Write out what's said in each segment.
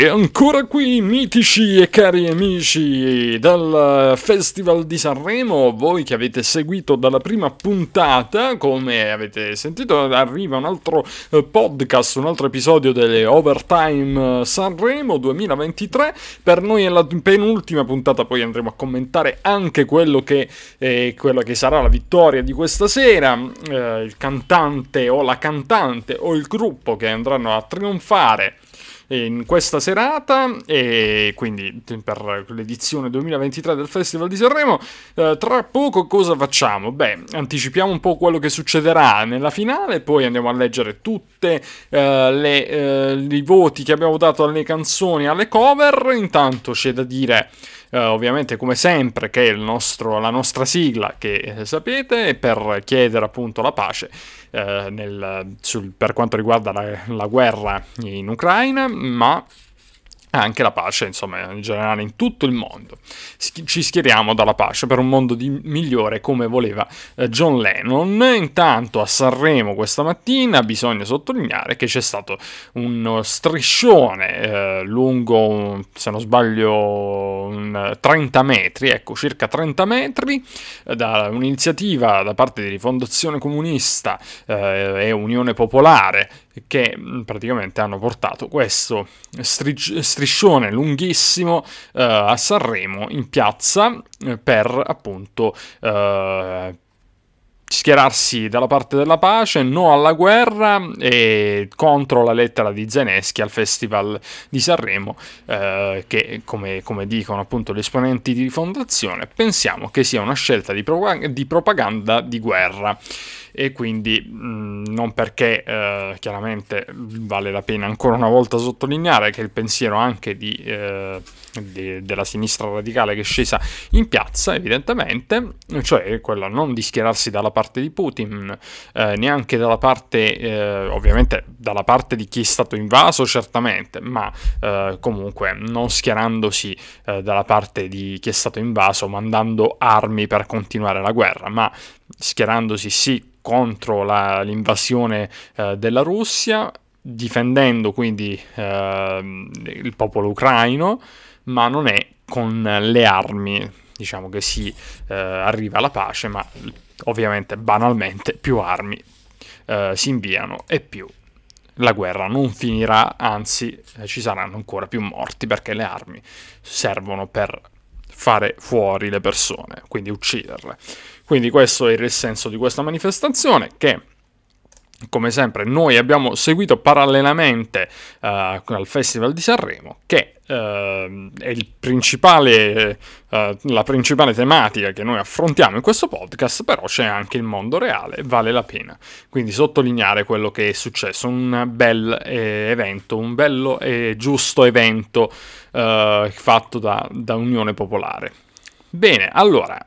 E ancora qui, mitici e cari amici del Festival di Sanremo, voi che avete seguito dalla prima puntata, come avete sentito, arriva un altro eh, podcast, un altro episodio delle Overtime Sanremo 2023. Per noi è la penultima puntata, poi andremo a commentare anche quello che, eh, quello che sarà la vittoria di questa sera, eh, il cantante o la cantante o il gruppo che andranno a trionfare in questa serata e quindi per l'edizione 2023 del Festival di Sanremo. Eh, tra poco cosa facciamo? Beh, anticipiamo un po' quello che succederà nella finale, poi andiamo a leggere tutti eh, eh, i voti che abbiamo dato alle canzoni, alle cover. Intanto c'è da dire Uh, ovviamente come sempre che è nostro, la nostra sigla che eh, sapete per chiedere appunto la pace uh, nel, sul, per quanto riguarda la, la guerra in Ucraina ma anche la pace, insomma, in generale in tutto il mondo. Ci schieriamo dalla pace per un mondo migliore come voleva eh, John Lennon. Intanto a Sanremo questa mattina bisogna sottolineare che c'è stato un striscione eh, lungo, se non sbaglio, 30 metri, ecco, circa 30 metri, eh, da un'iniziativa da parte di Rifondazione Comunista eh, e Unione Popolare che mm, praticamente hanno portato questo strig- striscione lunghissimo eh, a Sanremo in piazza eh, per appunto eh, schierarsi dalla parte della pace, no alla guerra e contro la lettera di Zeneschi al Festival di Sanremo, eh, che come, come, dicono appunto gli esponenti di fondazione, pensiamo che sia una scelta di, pro- di propaganda di guerra e quindi mh, mm, non perché eh, chiaramente vale la pena ancora una volta sottolineare che il pensiero anche di, eh, di, della sinistra radicale che è scesa in piazza evidentemente, cioè quella non di schierarsi dalla parte di Putin, eh, neanche dalla parte, eh, ovviamente dalla parte di chi è stato invaso certamente, ma eh, comunque non schierandosi eh, dalla parte di chi è stato invaso, mandando armi per continuare la guerra, ma schierandosi sì contro la, l'invasione eh, della Russia, difendendo quindi eh, il popolo ucraino, ma non è con le armi, diciamo che si eh, arriva alla pace, ma ovviamente banalmente più armi eh, si inviano e più la guerra non finirà, anzi eh, ci saranno ancora più morti perché le armi servono per fare fuori le persone, quindi ucciderle. Quindi questo è il senso di questa manifestazione che come sempre noi abbiamo seguito parallelamente uh, al Festival di Sanremo che uh, è principale, uh, la principale tematica che noi affrontiamo in questo podcast, però c'è anche il mondo reale, vale la pena. Quindi sottolineare quello che è successo, un bel eh, evento, un bello e giusto evento fatto da, da Unione Popolare. Bene, allora,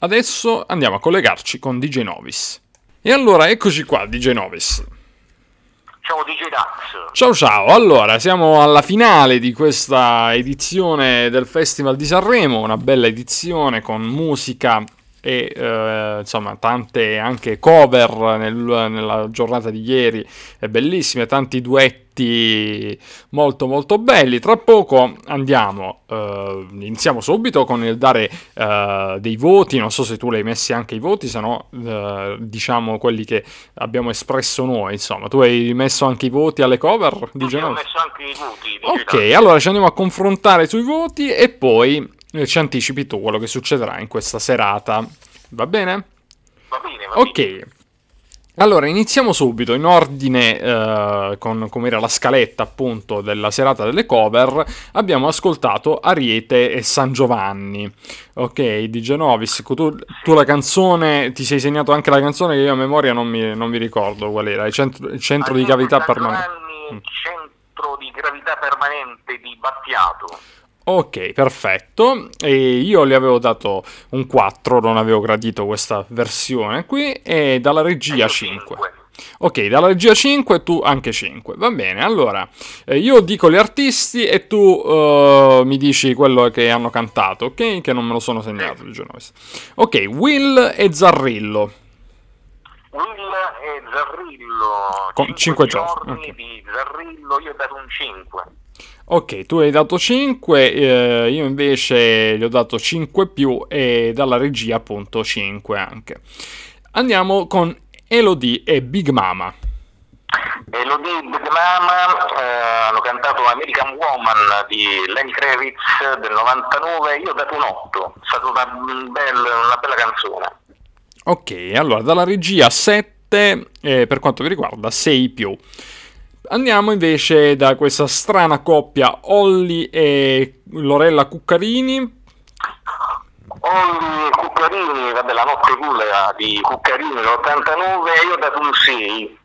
Adesso andiamo a collegarci con DJ Novis. E allora eccoci qua, DJ Novis. Ciao DJ Dax. Ciao ciao, allora siamo alla finale di questa edizione del Festival di Sanremo, una bella edizione con musica e eh, insomma tante anche cover nel, nella giornata di ieri, è bellissime, tanti duetti molto molto belli. Tra poco andiamo, eh, iniziamo subito con il dare eh, dei voti, non so se tu li hai messi anche i voti, se no eh, diciamo quelli che abbiamo espresso noi, insomma, tu hai messo anche i voti alle cover di Genova? Ho messo anche i voti. Ok, allora ci andiamo a confrontare sui voti e poi eh, ci anticipi tu quello che succederà in questa serata. Va bene? Va bene, va Ok. Allora, iniziamo subito in ordine eh, con come era la scaletta appunto della serata delle cover. Abbiamo ascoltato Ariete e San Giovanni. Ok, di Genovis, tu, tu, la canzone, ti sei segnato anche la canzone che io a memoria non mi, non mi ricordo qual era, il centro, il centro di gravità permanente. Centro di gravità permanente di Battiato. Ok, perfetto. E io gli avevo dato un 4, non avevo gradito questa versione qui. E dalla regia 5. Ok, dalla regia 5 tu anche 5. Va bene, allora eh, io dico gli artisti e tu uh, mi dici quello che hanno cantato, ok? Che non me lo sono segnato il Genovese. Ok, Will e Zarrillo. Will e Zarrillo. Con 5 giorni. Okay. di Zarrillo io ho dato un 5. Ok, tu hai dato 5, eh, io invece gli ho dato 5 più e dalla regia appunto 5 anche. Andiamo con Elodie e Big Mama. Elodie e Big Mama eh, hanno cantato American Woman di Lenny Kravitz del 99, io ho dato un 8, è stata una, bella, una bella canzone. Ok, allora dalla regia 7, eh, per quanto mi riguarda 6 più. Andiamo invece da questa strana coppia Olli e Lorella Cuccarini. Olli e Cuccarini, vabbè la notte culla di Cuccarini l'89, io ho dato un 6.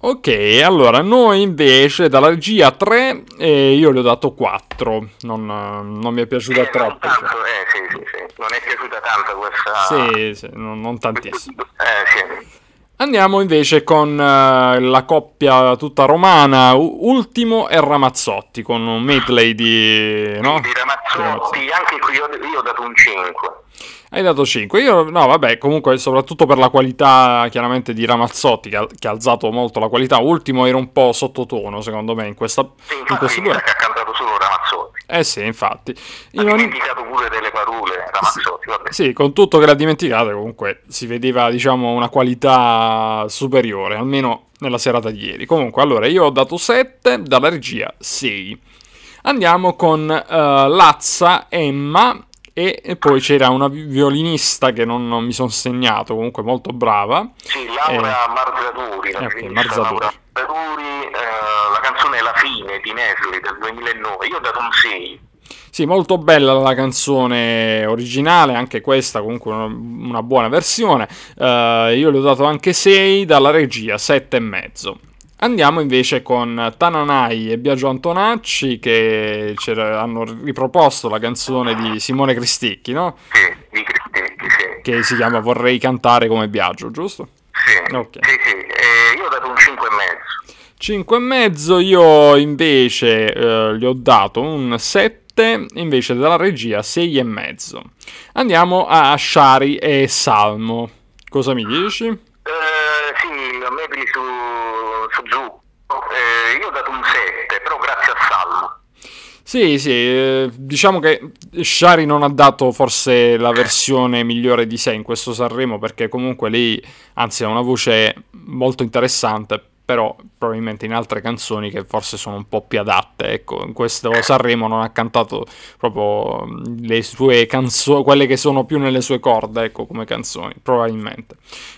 Ok, allora noi invece dalla regia 3 e io gli ho dato 4, non, non mi è piaciuta Eh, troppo. tanto, eh, sì, sì, sì. Non è piaciuta tanto questa... Sì, sì, non, non tantissimo. Eh, sì. Andiamo invece con eh, la coppia tutta romana, U- Ultimo e Ramazzotti, con un medley di... no? Di Ramazzotti, anche qui io, io ho dato un 5. Hai dato 5. Io, no, vabbè, comunque, soprattutto per la qualità, chiaramente, di Ramazzotti, che ha, che ha alzato molto la qualità. Ultimo era un po' sottotono, secondo me, in, questa, Sì, in questo che ha cantato solo Ramazzotti. Eh sì, infatti. Ha In ogni- dimenticato pure delle parole Ramazzotti, vabbè. Sì, con tutto che l'ha dimenticata, comunque si vedeva, diciamo, una qualità superiore, almeno nella serata di ieri. Comunque, allora, io ho dato 7, dalla regia 6. Andiamo con eh, Lazza, Emma e, poi c'era una vi- violinista che non, non mi sono segnato, comunque molto brava. Sì, Laura Marzaturi, la eh, ok, violinista Marzaturi. Laura Marzaturi, eh, canzone La fine di Nesli del 2009, io ho dato un 6. Sì, molto bella la canzone originale, anche questa comunque una, buona versione. Uh, io le ho dato anche 6 dalla regia, 7,5. Andiamo invece con Tananai e Biagio Antonacci che hanno riproposto la canzone di Simone Cristicchi, no? Sì, di Cristicchi, sì. Che si chiama Vorrei cantare come Biagio, giusto? Sì, okay. sì, sì. Eh, io ho dato un 5 5,5 5 e mezzo io invece eh, gli ho dato un 7 invece dalla regia 6 e mezzo Andiamo a Shari e Salmo. Cosa mi dici? Eh, sì, a me su, su Giù. Eh, io ho dato un 7, però grazie a Salmo. Sì, sì, eh, diciamo che Shari non ha dato forse la versione migliore di sé in questo Sanremo perché comunque lei, anzi ha una voce molto interessante, però probabilmente in altre canzoni che forse sono un po' più adatte, ecco, in questo Sanremo non ha cantato proprio le sue canzoni, quelle che sono più nelle sue corde, ecco, come canzoni, probabilmente.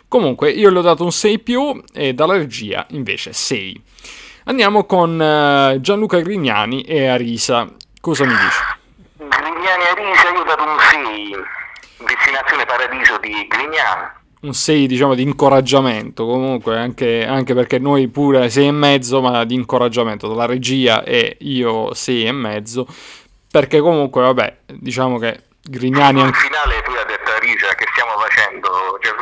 Comunque, io le ho dato un 6 più e dalla regia invece 6. Andiamo con eh, Gianluca Grignani e Arisa. Cosa mi dici? Grignani Arisa, io ho dato un 6. Destinazione Paradiso di Grignani. Un 6, diciamo, di incoraggiamento. Comunque, anche, anche perché noi pure 6 e mezzo, ma di incoraggiamento dalla regia e io 6 e mezzo. Perché comunque, vabbè, diciamo che Grignani Al anche... finale tu hai detto Arisa che stiamo facendo, Gesù,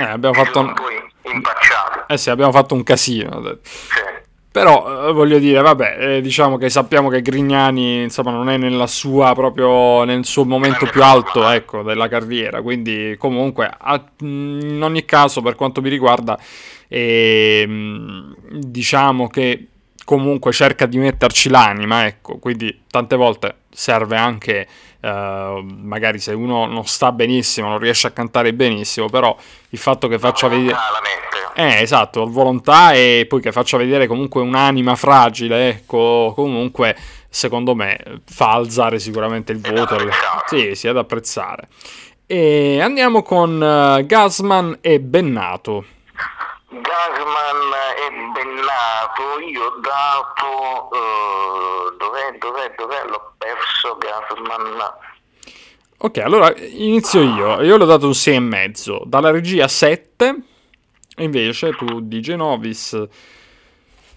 Eh, abbiamo fatto un impacciato. Eh sì, abbiamo fatto un casino. Sì. Però eh, voglio dire, vabbè, eh, diciamo che sappiamo che Grignani, insomma, non è nella sua proprio nel suo momento più alto, ecco, della carriera, quindi comunque a- in ogni caso, per quanto mi riguarda, ehm, diciamo che comunque cerca di metterci l'anima, ecco, quindi tante volte serve anche eh, magari se uno non sta benissimo, non riesce a cantare benissimo, però il fatto che faccia vedere Ah, eh, esatto, volontà e poi che faccia vedere comunque un'anima fragile, ecco, comunque secondo me fa alzare sicuramente il voto. Sì, sì, è da apprezzare. E andiamo con eh, Gasman e Bennato. Gasman e Bennato, io ho dato... eh, dov'è, dov'è, dov'è? L'ho perso Gasman. Ok, allora inizio io. Io l'ho dato un 6,5. Dalla regia 7. Invece tu di Genovis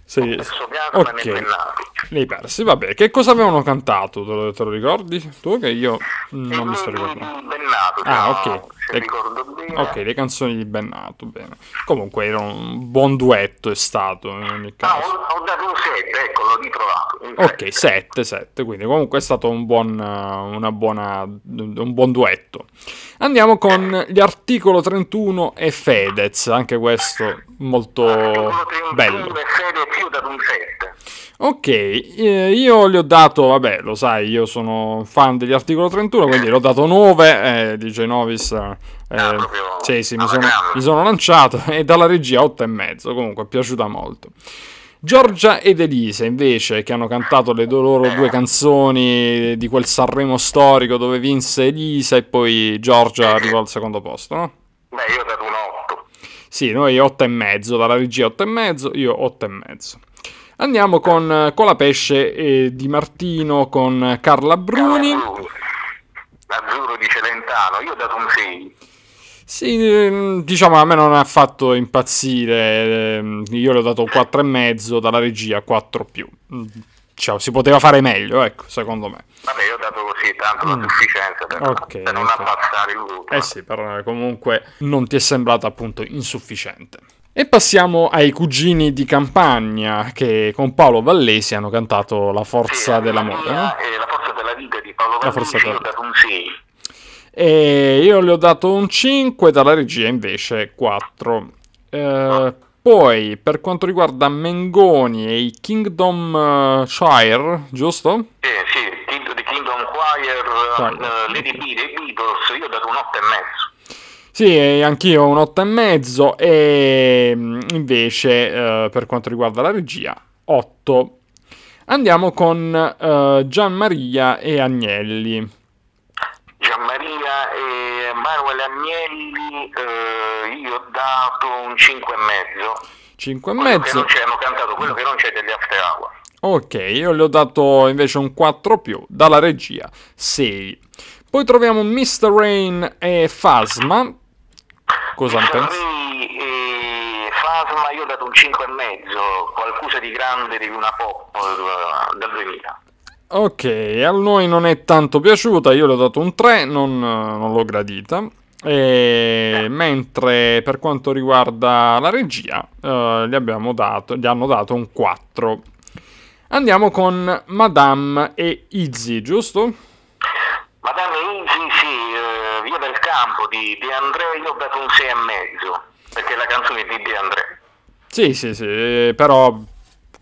sei... Perso Gasman Ok. e Bennato. Li hai persi, vabbè. Che cosa avevano cantato? Te lo, te lo ricordi? Tu che io non mi sto E ricordando. Bennato, Ah, ok. Le- ricordo bene. Ok, le canzoni di Bennato, bene. Comunque era un buon duetto, è stato in ogni Ah, caso. ho, ho dato un 7, ecco, l'ho ritrovato. un Ok, sette. 7, 7, quindi comunque è stato un buon, una buona, un buon duetto. Andiamo con gli articolo 31 e Fedez, anche questo molto Articolo 31 bello. Fedez, io ho dato un 7. Ok, eh, io gli ho dato, vabbè, lo sai, io sono fan degli articolo 31, quindi gli ho dato 9, eh, DJ Novis. Eh, proprio sì, sì, mi sono, mi sono lanciato e dalla regia 8 e mezzo, comunque è piaciuta molto. Giorgia ed Elise invece che hanno cantato le loro due canzoni di quel Sanremo storico dove vinse Elisa e poi Giorgia arrivò al secondo posto, no? Beh, io ho dato un 8. Sì, noi 8 e mezzo, dalla regia 8 e mezzo, io 8 e mezzo. Andiamo con Colapesce eh, di Martino con Carla Bruni. Azzurro di Celentano, io ho dato un 6. Sì, ehm, diciamo a me non ha fatto impazzire, ehm, io le ho dato 4 e mezzo, dalla regia 4 più. Diciamo, si poteva fare meglio, ecco, secondo me. Vabbè, io ho dato così, tanto Mm. la sufficienza per, Ok, per non ok. abbassare il voto. Eh sì, però eh, comunque non ti è sembrato appunto insufficiente. E passiamo ai cugini di campagna che con Paolo Vallesi hanno cantato La Sì, forza dell'amore, Maria no? e la forza della vita di Paolo La forza Vallesi, io ho della- dato un 6. E io le ho dato un 5, dalla regia invece 4. Eh, poi, per quanto riguarda Mengoni e i Kingdom eh, Shire, giusto? Sì, sì, The Kingdom Choir, eh, Lady B dei Beatles, io ho dato un 8 e mezzo. Sì, anch'io un 8 e mezzo e mm, invece eh, per quanto riguarda la regia 8. Andiamo con eh, Gianmaria e Agnelli. Gianmaria e Manuel Agnelli, eh, io ho dato un 5 e mezzo. 5 e Quello che mezzo. non c'è, hanno cantato quello che non c'è degli after hour. Ok, io le ho dato invece un 4 più, dalla regia 6. Poi troviamo Mr. Rain e Fasma. Cosa ne pensi? Fasma io ho dato un 5 e mezzo, qualcosa di grande di una pop eh, del 2000. Ok, a noi non è tanto piaciuta, io le ho dato un 3, non, non l'ho gradita. E mentre per quanto riguarda la regia, eh, gli, abbiamo dato, gli hanno dato un 4. Andiamo con Madame e Izzy, giusto? Madame Easy, sì, eh, Via del Campo di De André, io ho dato un 6 e mezzo, perché la canzone è di De André. Sì, sì, sì, eh, però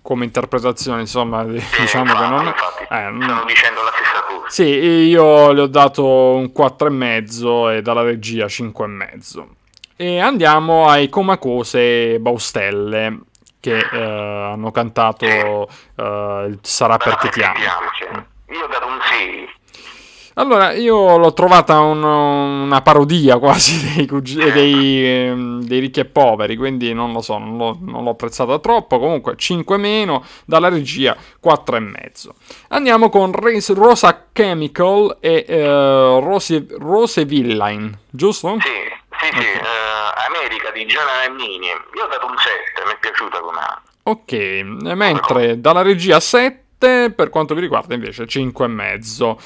come interpretazione, insomma, diciamo che non... infatti, eh, stanno dicendo la stessa cosa. Sì, io le ho dato un 4,5 e dalla regia 5,5. E andiamo ai Comacose Baustelle che eh, hanno cantato eh, Sarà perché ti amo. Io ho dato un 6. Allora, io l'ho trovata un- una parodia quasi dei, cugi- dei, ehm, dei ricchi e poveri, quindi non lo so, non l'ho, non l'ho apprezzata troppo. Comunque 5 meno, dalla regia 4 e mezzo. Andiamo con Rosa Chemical e eh, Rose, Rose Villain, giusto? Sì, sì, sì, eh, America di Gianna Nannini. Io ho dato un 7, mi è piaciuta come Ok, mentre dalla regia 7, per quanto mi riguarda invece 5 e mezzo.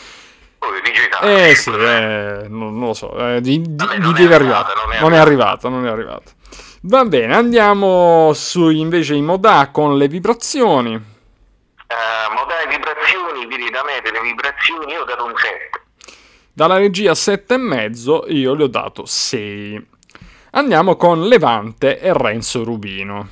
Poi digitale. Eh sì, eh, non, non lo so, eh, di, di, Vabbè, di non è deve arrivata, non è arrivato, non è arrivato. Va bene, andiamo su invece i Modà con le vibrazioni. Eh, modali vibrazioni, vedi da me delle vibrazioni, io ho dato un 7. Dalla regia 7 e mezzo, io le ho dato 6. Andiamo con Levante e Renzo Rubino.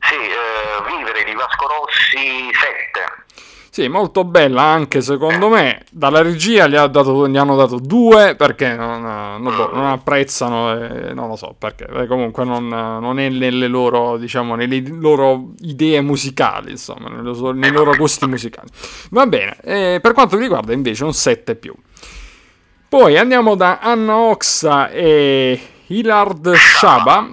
Sì, eh, Vivere di Vasco Rossi 7. Sì, molto bella anche secondo me. Dalla regia gli, ha dato- gli hanno dato due perché non, non- non apprezzano, e non lo so perché. eh, comunque non, non è nelle loro, diciamo, nelle loro idee musicali, insomma, loro- nei loro gusti musicali. Va bene, e per quanto mi riguarda invece un 7 più. Poi andiamo da Anna Oxa e Hilard Shaba.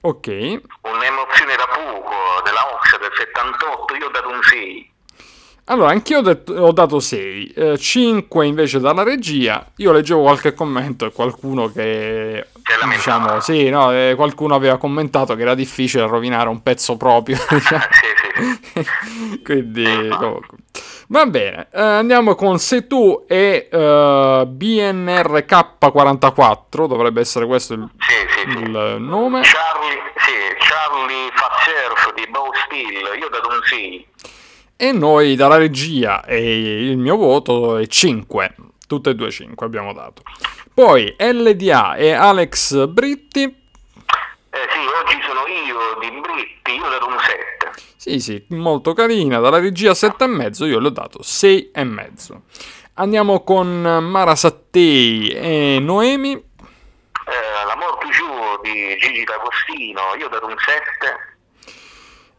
Ok. Un'emozione da poco della Ox del 78, io ho dato un 6. Allora, anch'io ho, detto- ho dato 6, 5 invece dalla regia. Io leggevo qualche commento e qualcuno che, diciamo, sì, no, eh, qualcuno aveva commentato che era difficile rovinare un pezzo proprio. diciamo. sì, sì. Quindi, comunque. Va bene, eh, andiamo con Se tu e eh, BNRK44, dovrebbe essere questo il, Sì, sì, sì. il nome. Charlie, sì, Charlie fa surf di Bow Steel, io ho dato un 6. E noi dalla regia e il mio voto è 5. Tutte e due 5 abbiamo dato. Poi LDA e Alex Britti. Eh sì, oggi sono io di Britti, io ho dato un 7. Sì, sì, molto carina. Dalla regia 7,5, io le ho dato 6,5. Andiamo con Mara Sattei e Noemi. Eh, L'amor più giù di Gigi D'Agostino, io ho dato un 7.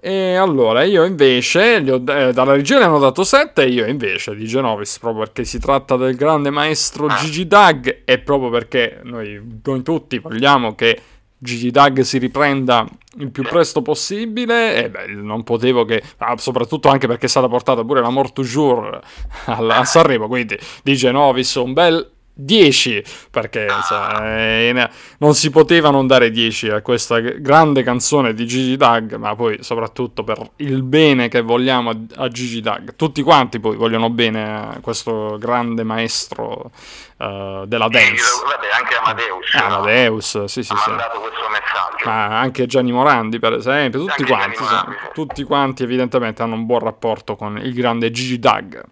E allora io invece, ho, eh, dalla regia le hanno dato 7 io invece di Genovis, proprio perché si tratta del grande maestro Gigi Dag e proprio perché noi, noi tutti vogliamo che Gigi Dag si riprenda il più presto possibile e beh, non potevo che, ah, soprattutto anche perché è stata portata pure la Mort Jour a Sanremo, quindi di Genovis un bel 10 perché insomma, eh, non si poteva non dare 10 a questa grande canzone di Gigi Dag ma poi soprattutto per il bene che vogliamo a Gigi Dag. Tutti quanti poi vogliono bene a questo grande maestro uh, della dance. sì, vabbè, anche Amadeus ah, Amadeus sì sì ha sì. mandato questo messaggio. Ma anche Gianni Morandi per esempio tutti quanti, sì. tutti quanti evidentemente hanno un buon rapporto con il grande Gigi Dag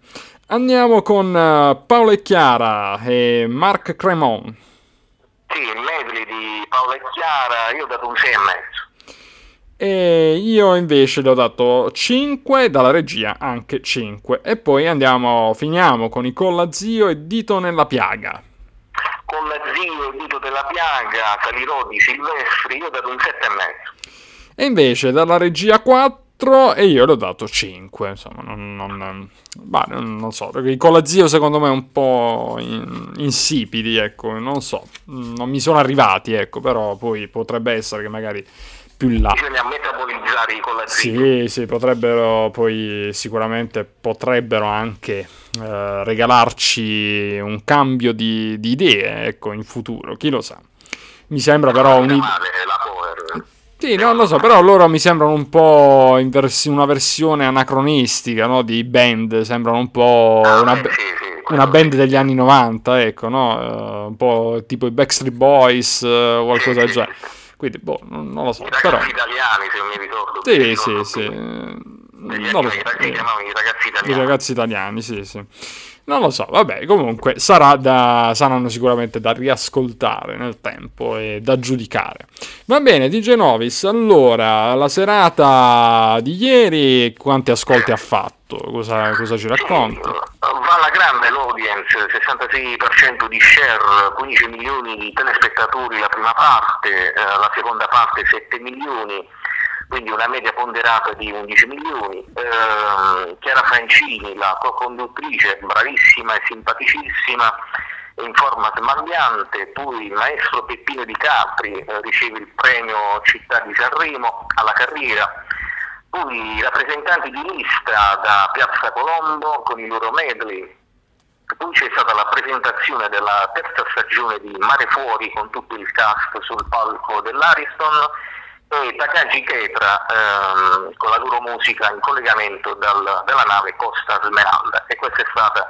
Andiamo con uh, Paolo e Chiara e Marc Cremon. sì, il medley di Paolo e Chiara io ho dato un 6 e mezzo E io invece le ho dato 5, dalla regia anche 5. E poi andiamo, finiamo con i Colla Zio e Dito nella piaga. con la zio e Dito della Piaga salirò di Silvestri io ho dato un 7 e mezzo E invece dalla regia 4 e io le ho dato 5. Insomma, non, non, bah, non- so, i Colla Zio secondo me un po' in- insipidi, ecco, non so, non mi sono arrivati, ecco, però poi potrebbe essere che magari più in là. bisogna metabolizzare i con la zio Sì, sì, potrebbero poi sicuramente potrebbero anche eh, regalarci un cambio di, di idee, ecco, in futuro, chi lo sa. Mi sembra però Non Sì, non lo so, però loro mi sembrano un po' vers- una versione anacronistica, no? Di band, sembrano un po' Ah, una, sì, sì, quello una band sì. degli anni 90, ecco, no? Eh, un po' tipo i Backstreet Boys o qualcosa del Sì, genere. sì, sì. Quindi, boh, non, non lo so, i però... ragazzi italiani se non mi ricordo Sì, mi sì, ricordo sì. Degli Non lo so. i ragazzi I italiani ragazzi italiani, sì, sì. Non lo so, vabbè, comunque sarà da, saranno sicuramente da riascoltare nel tempo e da giudicare. Va bene, DJ Novis, allora, la serata di ieri, quanti ascolti ha fatto? Cosa, cosa ci racconti? Va alla grande l'audience, 66% di share, 15 milioni di telespettatori la prima parte, eh, la seconda parte 7 milioni, quindi una media ponderata di 11 milioni. Eh, Chiara Francini, la co-conduttrice, bravissima e simpaticissima, in forma smagliante, poi il maestro Peppino Di Capri eh, riceve il premio Città di Sanremo alla carriera. Poi i rappresentanti di lista da Piazza Colombo con i loro medley. Poi c'è stata la presentazione della terza stagione di Mare Fuori con tutto il cast sul palco dell'Ariston e Takagi Ketra ehm, con la loro musica in collegamento dal- dalla nave Costa Smeralda. E questo è stato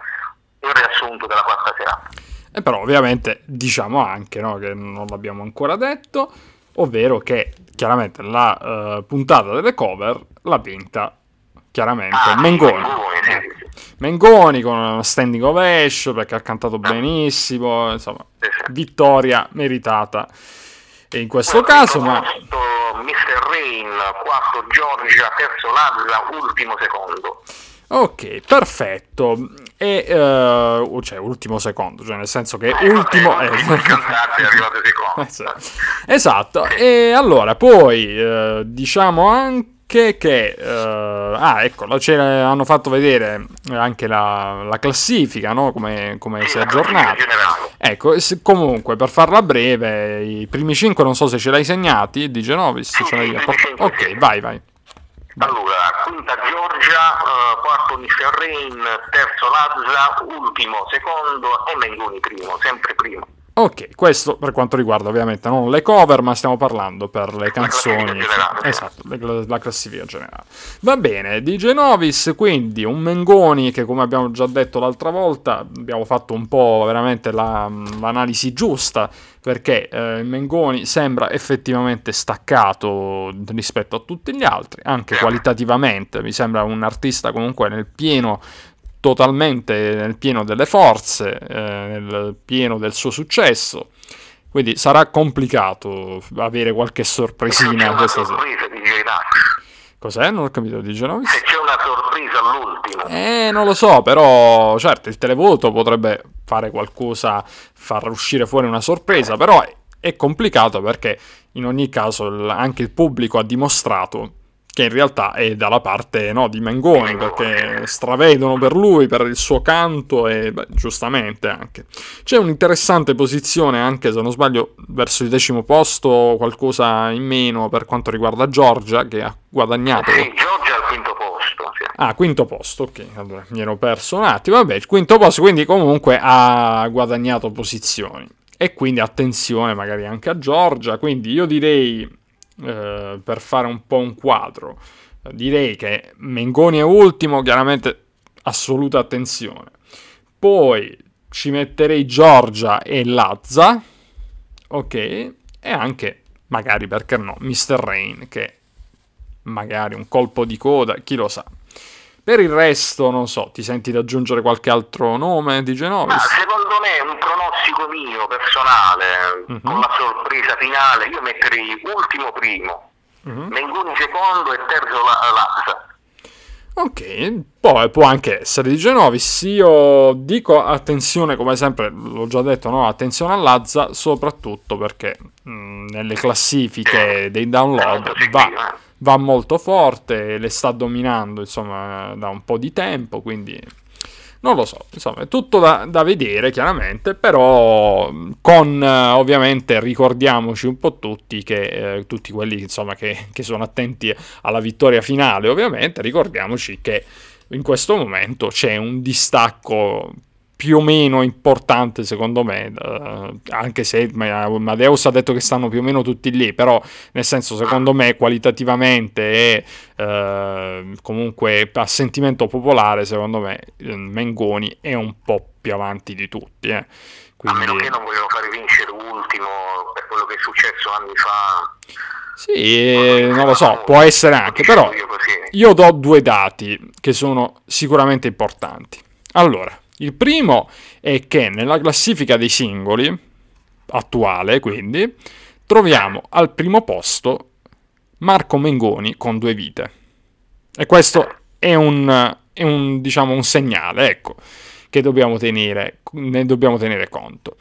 il riassunto della quarta serata. E però ovviamente diciamo anche no, che non l'abbiamo ancora detto, ovvero che chiaramente la eh, puntata delle cover l'ha vinta chiaramente Ah, Mengoni. Mengoni, con una standing ovation perché ha cantato benissimo, insomma, vittoria meritata. E in questo caso, ma Mr. Rain, quarto Giorgia, terzo Lazza, ultimo secondo. ok, perfetto. E eh, cioè ultimo secondo, cioè nel senso che Eh, ultimo è arrivato secondo. Eh, sì. Esatto, e allora poi eh, diciamo anche che eh, ah ecco, hanno fatto vedere anche la, la classifica, no? come, come Sì, si è aggiornata. Ecco, se- comunque per farla breve, i primi 5 non so se ce l'hai segnati, di Genovis, Sì, ce l'hai apportato. cinque, Ok, sì. vai, vai. Allora, quinta Giorgia, eh, quarto Mr. Rain, terzo Lazza, ultimo secondo e Mengoni primo, sempre primo. Ok, questo per quanto riguarda ovviamente non le cover, ma stiamo parlando per le canzoni. sì. Esatto, la classifica generale. Va bene, di Genovis, quindi un Mengoni che come abbiamo già detto l'altra volta, abbiamo fatto un po' veramente la- l'analisi giusta, perché eh, Mengoni sembra effettivamente staccato rispetto a tutti gli altri, anche qualitativamente, mi sembra un artista comunque nel pieno totalmente nel pieno delle forze, eh, nel pieno del suo successo. Quindi sarà complicato avere qualche sorpresina questa sera. Cos'è? Non ho capito di Genovis. Se c'è una sorpresa all'ultimo. Eh, non lo so, però certo il televoto potrebbe fare qualcosa, far uscire fuori una sorpresa, però è complicato perché in ogni caso anche il pubblico ha dimostrato che in realtà è dalla parte no, di Mengoni, perché stravedono per lui, per il suo canto e beh, giustamente anche. C'è un'interessante posizione anche, se non sbaglio, verso il decimo posto, qualcosa in meno per quanto riguarda Giorgia, che ha guadagnato... Sì, Giorgia al quinto posto. Sì. Ah, quinto posto, ok, allora mi ero perso un attimo, vabbè, il quinto posto, quindi comunque ha guadagnato posizioni. E quindi attenzione magari anche a Giorgia, quindi io direi eh, per fare un po' un quadro. Direi che Mengoni è ultimo, chiaramente assoluta attenzione. Poi ci metterei Giorgia e Lazza, ok, e anche, magari perché no, Mr. Rain, che magari un colpo di coda, chi lo sa. Per il resto, non so, ti senti di aggiungere qualche altro nome di Genovis? Ma secondo me un pronostico mio personale, uh-huh. con la sorpresa finale, io metterei ultimo primo, uh-huh. Mengoni secondo e terzo Lazza. Ok, poi può anche essere di Genovis. Io dico attenzione, come sempre, l'ho già detto, no? attenzione a Lazza, soprattutto perché mh, nelle classifiche dei download va, eh va molto forte, le sta dominando insomma da un po' di tempo, quindi non lo so, insomma è tutto da, da vedere chiaramente, però con ovviamente ricordiamoci un po' tutti che eh, tutti quelli insomma che, che sono attenti alla vittoria finale ovviamente, ricordiamoci che in questo momento c'è un distacco più o meno importante secondo me, uh, anche se Madeus ha detto che stanno più o meno tutti lì, però nel senso secondo me qualitativamente e uh, comunque a sentimento popolare secondo me Mengoni è un po' più avanti di tutti. Eh. Quindi... A meno che non vogliono fare vincere ultimo per quello che è successo anni fa. Sì, non lo so, può essere anche, però io do due dati che sono sicuramente importanti. Allora, il primo è che nella classifica dei singoli, attuale quindi, troviamo al primo posto Marco Mengoni con due vite. E questo è un, è un, diciamo, un segnale, ecco, che dobbiamo tenere, ne dobbiamo tenere conto.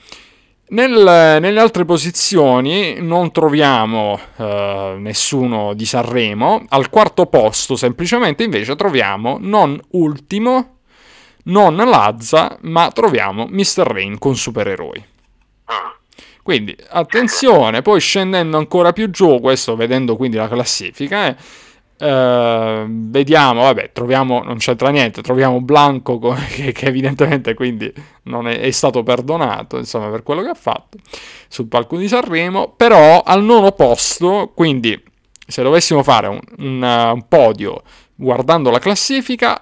Nel, nelle altre posizioni non troviamo uh, nessuno di Sanremo, al quarto posto semplicemente invece troviamo non ultimo non Lazza, ma troviamo Mr. Rain con supereroi. Quindi attenzione, poi scendendo ancora più giù, questo vedendo quindi la classifica, eh, eh, vediamo, vabbè, troviamo, non c'entra niente, troviamo Blanco che, che evidentemente quindi non è, è, stato perdonato, insomma, per quello che ha fatto sul palco di Sanremo, però al nono posto, quindi se dovessimo fare un, un, un podio guardando la classifica,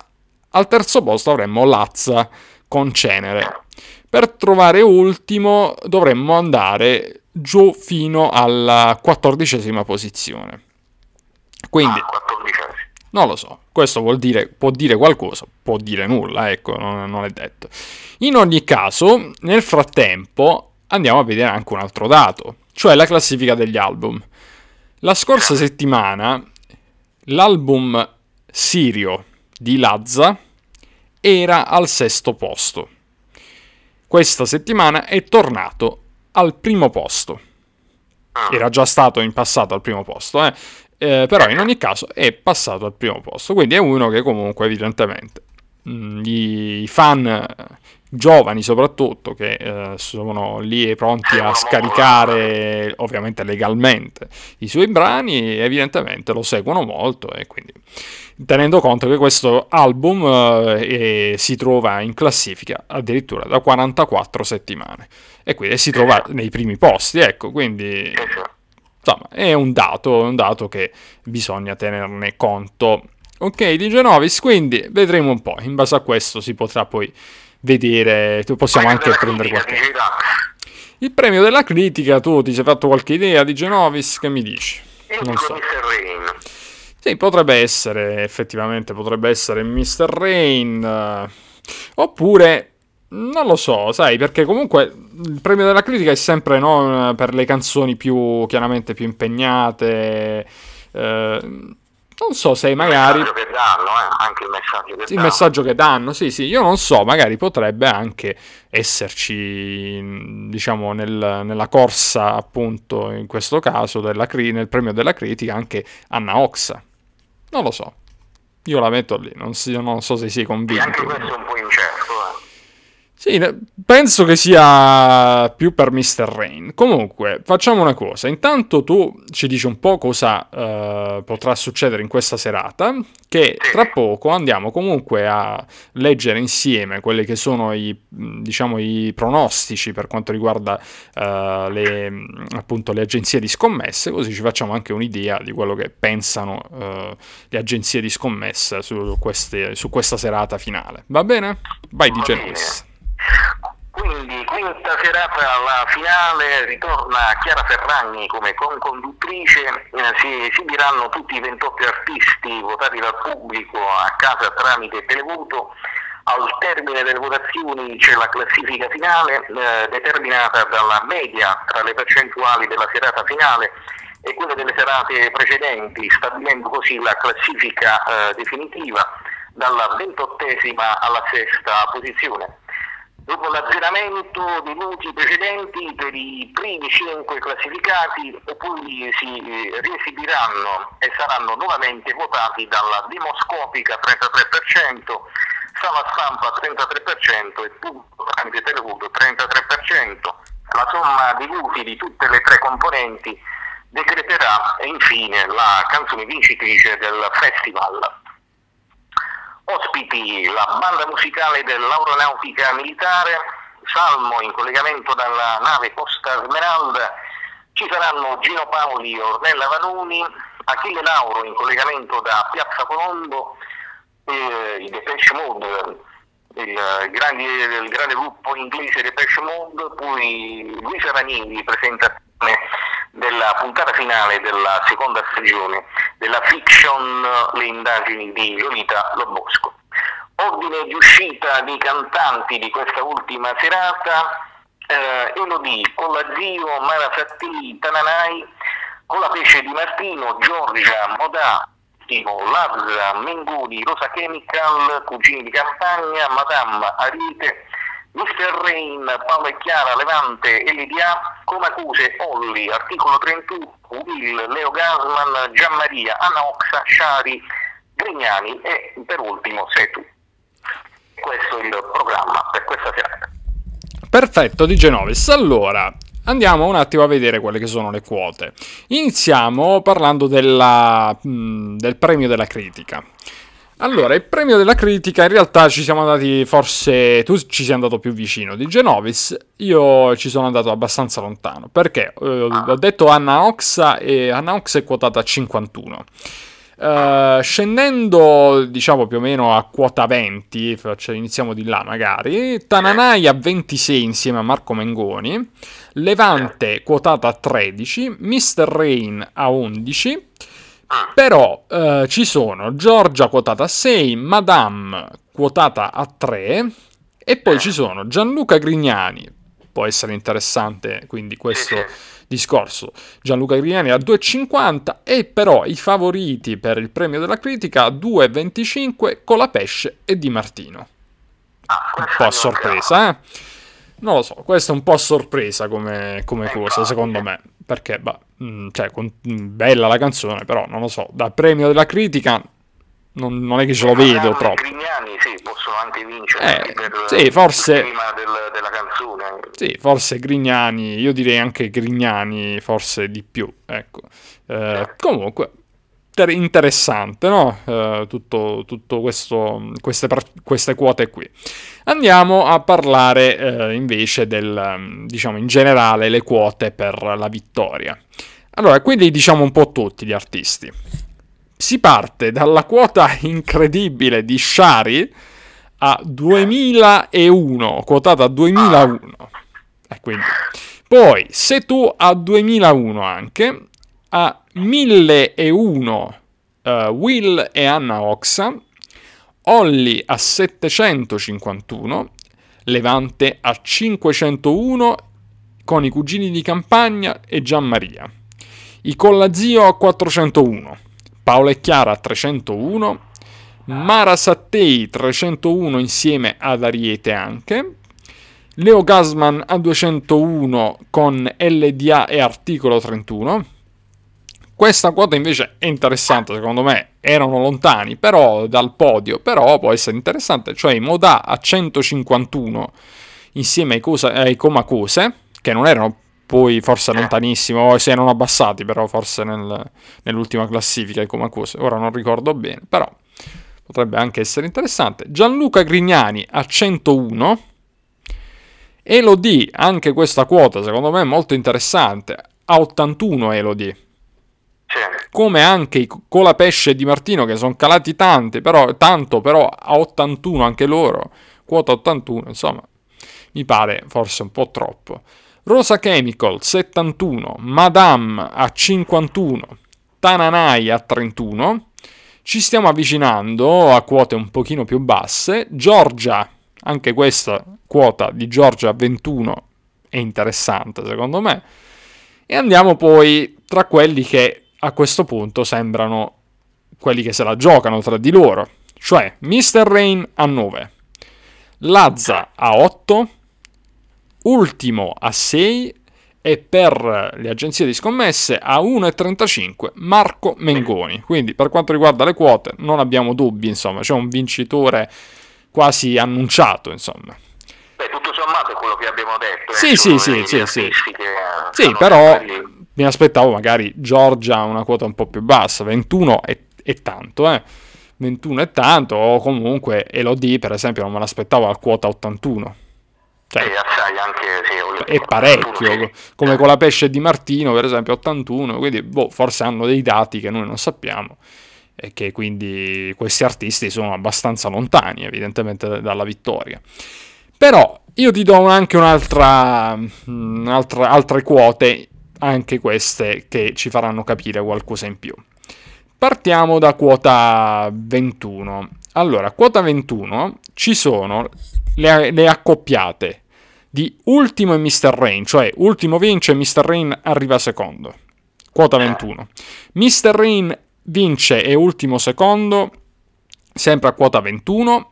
al terzo posto avremmo Lazza con Cenere. Per trovare ultimo dovremmo andare giù fino alla quattordicesima posizione. Quindi, ah, non lo so, questo vuol dire, può dire qualcosa, può dire nulla, ecco, non, non è detto. In ogni caso, nel frattempo andiamo a vedere anche un altro dato, cioè la classifica degli album. La scorsa settimana l'album Sirio di Lazza era al sesto posto. Questa settimana è tornato al primo posto. Era già stato in passato al primo posto, eh? Eh, però in ogni caso è passato al primo posto. Quindi è uno che comunque evidentemente mh, mm, i fan giovani soprattutto che eh, sono lì pronti a scaricare ovviamente legalmente i suoi brani evidentemente lo seguono molto e quindi tenendo conto che questo album eh, si trova in classifica addirittura da 44 settimane e quindi si trova nei primi posti ecco quindi insomma è un dato, un dato che bisogna tenerne conto. Ok di Genovis quindi vedremo un po' in base a questo si potrà poi vedere, possiamo anche prendere qualche... Il premio della critica, tu ti sei fatto qualche idea di Genovis, che mi dici? Non so. Sì, potrebbe essere, effettivamente potrebbe essere Mr. Rain, oppure, non lo so, sai, perché comunque il premio della critica è sempre no, per le canzoni più, chiaramente più impegnate, eh, non so se magari... Il messaggio che danno, eh? anche il messaggio che il danno. messaggio che danno, sì, sì, io non so, magari potrebbe anche esserci, diciamo, nel- nella corsa, appunto, in questo caso, della cri- nel premio della critica, anche Anna Oxa. Non lo so. Io la metto lì, non, si- non so se sei Sì, convinto. anche questo è un po' incerto. Sì, penso che sia più per Mr. Rain. Comunque, facciamo una cosa. Intanto tu ci dici un po' cosa eh, potrà succedere in questa serata, che tra poco andiamo comunque a leggere insieme quelli che sono i, diciamo, i pronostici per quanto riguarda eh, le, appunto, le agenzie di scommesse, così ci facciamo anche un'idea di quello che pensano eh, le agenzie di scommesse su, queste- su questa serata finale. Va bene? Vai di Genovis. Quindi, quinta serata, la finale, ritorna Chiara Ferragni come conconduttrice, eh, si esibiranno tutti i 28 artisti votati dal pubblico a casa tramite televoto. Al termine delle votazioni c'è la classifica finale, eh, determinata dalla media tra le percentuali della serata finale e quelle delle serate precedenti, stabilendo così la classifica eh, definitiva dalla ventottesima alla sesta posizione. Dopo l'azzeramento dei voti precedenti per i primi cinque classificati, poi si eh, riesibiranno e saranno nuovamente votati dalla demoscopica 33%, sala stampa 33% e pubblico tramite televoto 33%. La somma dei voti di tutte le tre componenti decreterà infine la canzone vincitrice del festival. Ospiti la banda musicale dell'Aeronautica Militare, Salmo in collegamento dalla nave Costa Smeralda, ci saranno Gino Paoli Ornella Vanoni, Achille Lauro in collegamento da Piazza Colombo, eh, i Depeche Mode, il grande, il grande gruppo inglese Depeche Mode, poi Luisa Ranieri, presentazione della puntata finale della seconda stagione della fiction Le indagini di Lolita Lobosco. Ordine di uscita dei cantanti di questa ultima serata, eh, Elodie, con la zio, Mara Sattini, Tananai, con la pesce di Martino, Giorgia, Modà, Timo, Lazza, Mengoni, Rosa Chemical, Cugini di Campagna, Madame Ariete, Mr. Rain, Paolo e Chiara, Levante, Elidia, Comacuse, Olli, Articolo 31, Will, Leo Gasman, Gianmaria, Anna Oxa, Sciari, Grignani e per ultimo sei tu. Questo è il programma per questa serata. Perfetto, di Genovis. Allora, andiamo un attimo a vedere quelle che sono le quote. Iniziamo parlando della, mh, del premio della critica. Allora, il premio della critica in realtà ci siamo andati forse tu ci sei andato più vicino di Genovis, io ci sono andato abbastanza lontano perché eh, ho detto Anna Oxa e Anna Oxa è quotata a 51. Eh, scendendo diciamo più o meno a quota 20, faccio- iniziamo di là magari, Tananai a 26 insieme a Marco Mengoni, Levante quotata a 13, Mr. Rain a 11, però eh, ci sono Giorgia quotata a 6, Madame quotata a 3 e poi ci sono Gianluca Grignani, può essere interessante quindi questo discorso, Gianluca Grignani a 2,50 e però i favoriti per il premio della critica a 2,25 con la Pesce e Di Martino. Ah, Un po' a sorpresa, eh? Non lo so, questa è un po' a sorpresa come, come Eh, cosa, secondo me. Perché, bah, mh, cioè, con- mh, bella la canzone, però non lo so, dal premio della critica non, non è che ce lo Madame vedo e troppo. Grignani sì, possono anche vincere Eh, per sì, forse- tema del- della canzone. Sì, forse Grignani, io direi anche Grignani, forse di più, ecco. Eh, comunque, ter- interessante, no? Eh, tutto, tutto questo, queste, queste quote qui. Andiamo a parlare eh, invece del, diciamo, in generale le quote per la vittoria. Allora, qui li diciamo un po' tutti gli artisti. Si parte dalla quota incredibile di Shari a 2001, quotata a 2001. E quindi. Poi, se tu a 2001 anche, a 1001 eh, Will e Anna Oxa, Olli a 751, Levante a 501 con i cugini di campagna e Gianmaria. I Collazio a 401, Paola e Chiara a 301, Mara Sattei 301 insieme ad Ariete anche, Leo Gasman a 201 con LDA e articolo 31. Questa quota invece è interessante, secondo me erano lontani però dal podio, però può essere interessante, cioè Modà a 151 insieme ai, Cosa, ai Comacose, che non erano poi forse lontanissimo, o si erano abbassati però forse nel, nell'ultima classifica i Comacose, ora non ricordo bene, però potrebbe anche essere interessante. Gianluca Grignani a 101, Elodie, anche questa quota secondo me è molto interessante, a 81 Elodie. Come anche i Colapesce Di Martino che sono calati tanti, però, tanto, però a 81 anche loro, quota 81, insomma, mi pare forse un po' troppo. Rosa Chemical 71, Madame a 51, Tananai a 31, ci stiamo avvicinando a quote un pochino più basse. Giorgia, anche questa quota di Giorgia 21 è interessante secondo me. E andiamo poi tra quelli che a questo punto sembrano quelli che se la giocano tra di loro. Cioè Mr. Rain a 9, Lazza a 8, Ultimo a 6 e per le agenzie di scommesse a 1,35 Marco Mengoni. Quindi per quanto riguarda le quote non abbiamo dubbi, insomma, c'è un vincitore quasi annunciato, insomma. Beh, tutto sommato è quello che abbiamo detto. Eh, sì, sì, sì, sì, sì. Sì, però mi aspettavo magari Giorgia una quota un po' più bassa, 21 è, è tanto, eh. 21 è tanto, o comunque Elodie per esempio non me l'aspettavo al quota 81 cioè, anche, sì, è parecchio, come con la pesce di Martino per esempio 81, quindi boh, forse hanno dei dati che noi non sappiamo e che quindi questi artisti sono abbastanza lontani evidentemente dalla vittoria. Però io ti do anche un'altra, un'altra altre quote, anche queste che ci faranno capire qualcosa in più. Partiamo da quota 21. Allora, quota 21 ci sono le, le accoppiate di Ultimo e Mr. Rain, cioè Ultimo vince e Mr. Rain arriva secondo. Quota 21. Mr. Rain vince e Ultimo secondo, sempre a quota 21.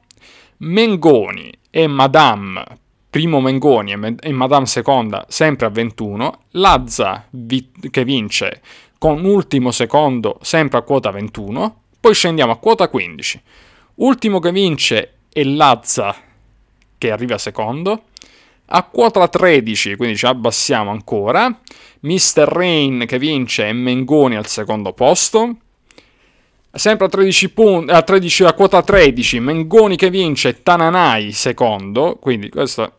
Mengoni e Madame, primo Mengoni e Madame seconda, sempre a 21. Lazza che vince con ultimo secondo, sempre a quota 21. Poi scendiamo a quota 15. Ultimo che vince è Lazza che arriva secondo a quota 13, quindi ci abbassiamo ancora. Mr. Rain che vince e Mengoni al secondo posto. Sempre a 13 punti, a, 13, a quota 13, Mengoni che vince e Tananai secondo, quindi questa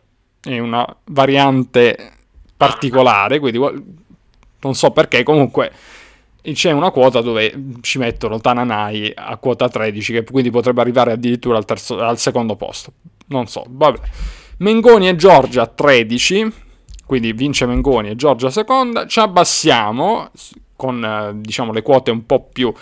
è una variante particolare, quindi non so perché, comunque c'è una quota dove ci mettono Tananai a quota 13, che quindi potrebbe arrivare addirittura al, terzo, al secondo posto. Non so, vabbè. Mengoni e Giorgia 13, quindi vince Mengoni e Giorgia seconda, ci abbassiamo con eh, diciamo le quote un po' più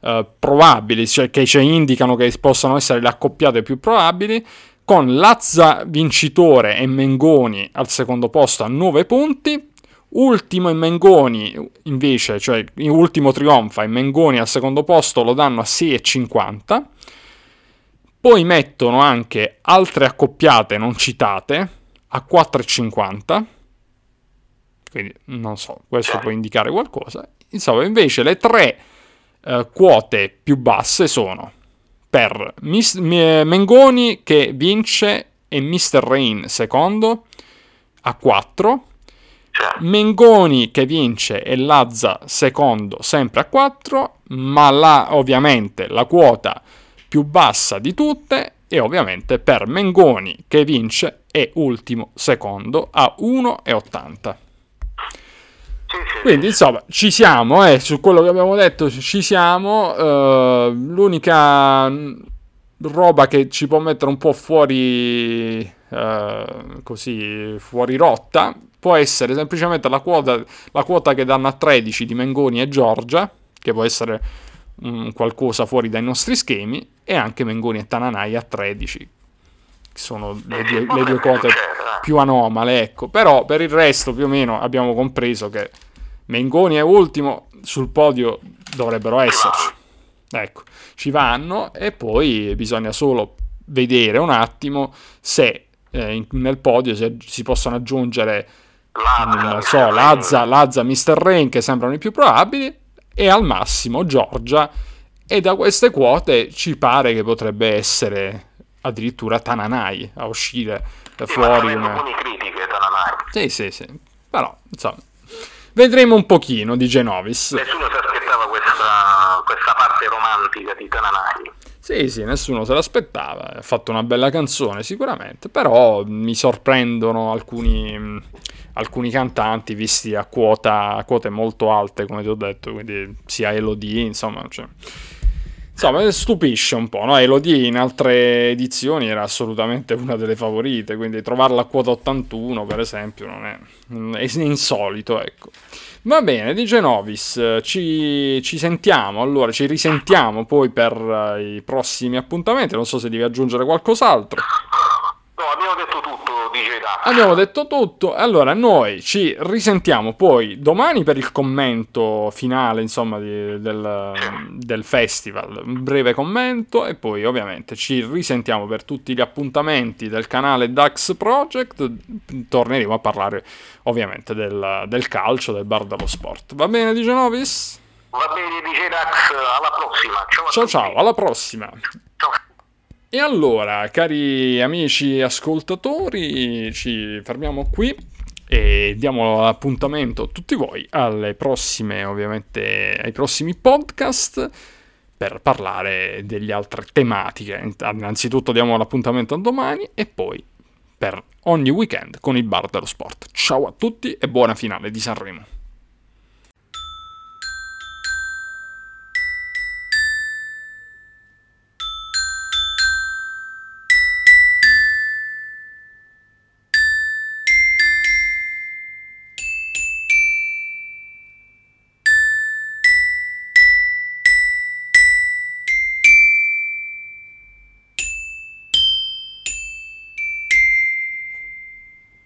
eh, probabili, cioè che ci indicano che possano essere le accoppiate più probabili, con Lazza vincitore e Mengoni al secondo posto a 9 punti, ultimo e Mengoni invece, cioè ultimo trionfa e Mengoni al secondo posto lo danno a 6,50 poi mettono anche altre accoppiate non citate a 4,50. Quindi non so, questo può indicare qualcosa. Insomma, invece le tre eh, quote più basse sono per Mis- Mengoni che vince e Mr. Rain secondo a 4. Mengoni che vince e Lazza secondo sempre a 4, ma là ovviamente la quota più bassa di tutte e ovviamente per Mengoni che vince è ultimo secondo a 1,80. Quindi insomma ci siamo, eh, su quello che abbiamo detto ci siamo, uh, l'unica roba che ci può mettere un po' fuori, uh, così, fuori rotta può essere semplicemente la quota, la quota che danno a 13 di Mengoni e Giorgia, che può essere um, qualcosa fuori dai nostri schemi, e anche Mengoni e Tananai a 13, che sono le due, le due quote più anomale, ecco. Però per il resto più o meno abbiamo compreso che Mengoni è ultimo, sul podio dovrebbero esserci. Ecco, ci vanno e poi bisogna solo vedere un attimo se eh, in, nel podio si, si possono aggiungere non so, Lazza, Lazza, Mr. Rain che sembrano i più probabili e al massimo Giorgia e da queste quote ci pare che potrebbe essere addirittura Tananai a uscire Sì, fuori ma una... critiche Tananai. Sì, sì, sì. Però, insomma, vedremo un pochino di Genovis. Nessuno si aspettava questa, questa parte romantica di Tananai. Sì, sì, nessuno se l'aspettava. Ha fatto una bella canzone sicuramente, però mi sorprendono alcuni, mh, alcuni cantanti visti a, quota, a quote molto alte, come ti ho detto, quindi sia Elodie, insomma, cioè, insomma, stupisce un po', no? Elodie in altre edizioni era assolutamente una delle favorite, quindi trovarla a quota 81, per esempio, non è, è insolito, ecco. Va bene, di Genovis, ci, ci sentiamo, allora ci risentiamo poi per eh, i prossimi appuntamenti, non so se devi aggiungere qualcos'altro. No, abbiamo detto tutto, Dax. Abbiamo detto tutto, allora noi ci risentiamo poi domani per il commento finale, insomma, di- del, del festival, un breve commento e poi ovviamente ci risentiamo per tutti gli appuntamenti del canale Dax Project, torneremo a parlare ovviamente del, del calcio, del bar dello sport. Va bene di Genovis? Va bene, dice Dax, alla prossima. Ciao Ciao ciao, alla prossima! E allora, cari amici ascoltatori, ci fermiamo qui e diamo appuntamento a tutti voi alle prossime, ovviamente, ai prossimi podcast per parlare delle altre tematiche. Innanzitutto diamo l'appuntamento a domani e poi per ogni weekend con il bar dello sport. Ciao a tutti e buona finale di Sanremo.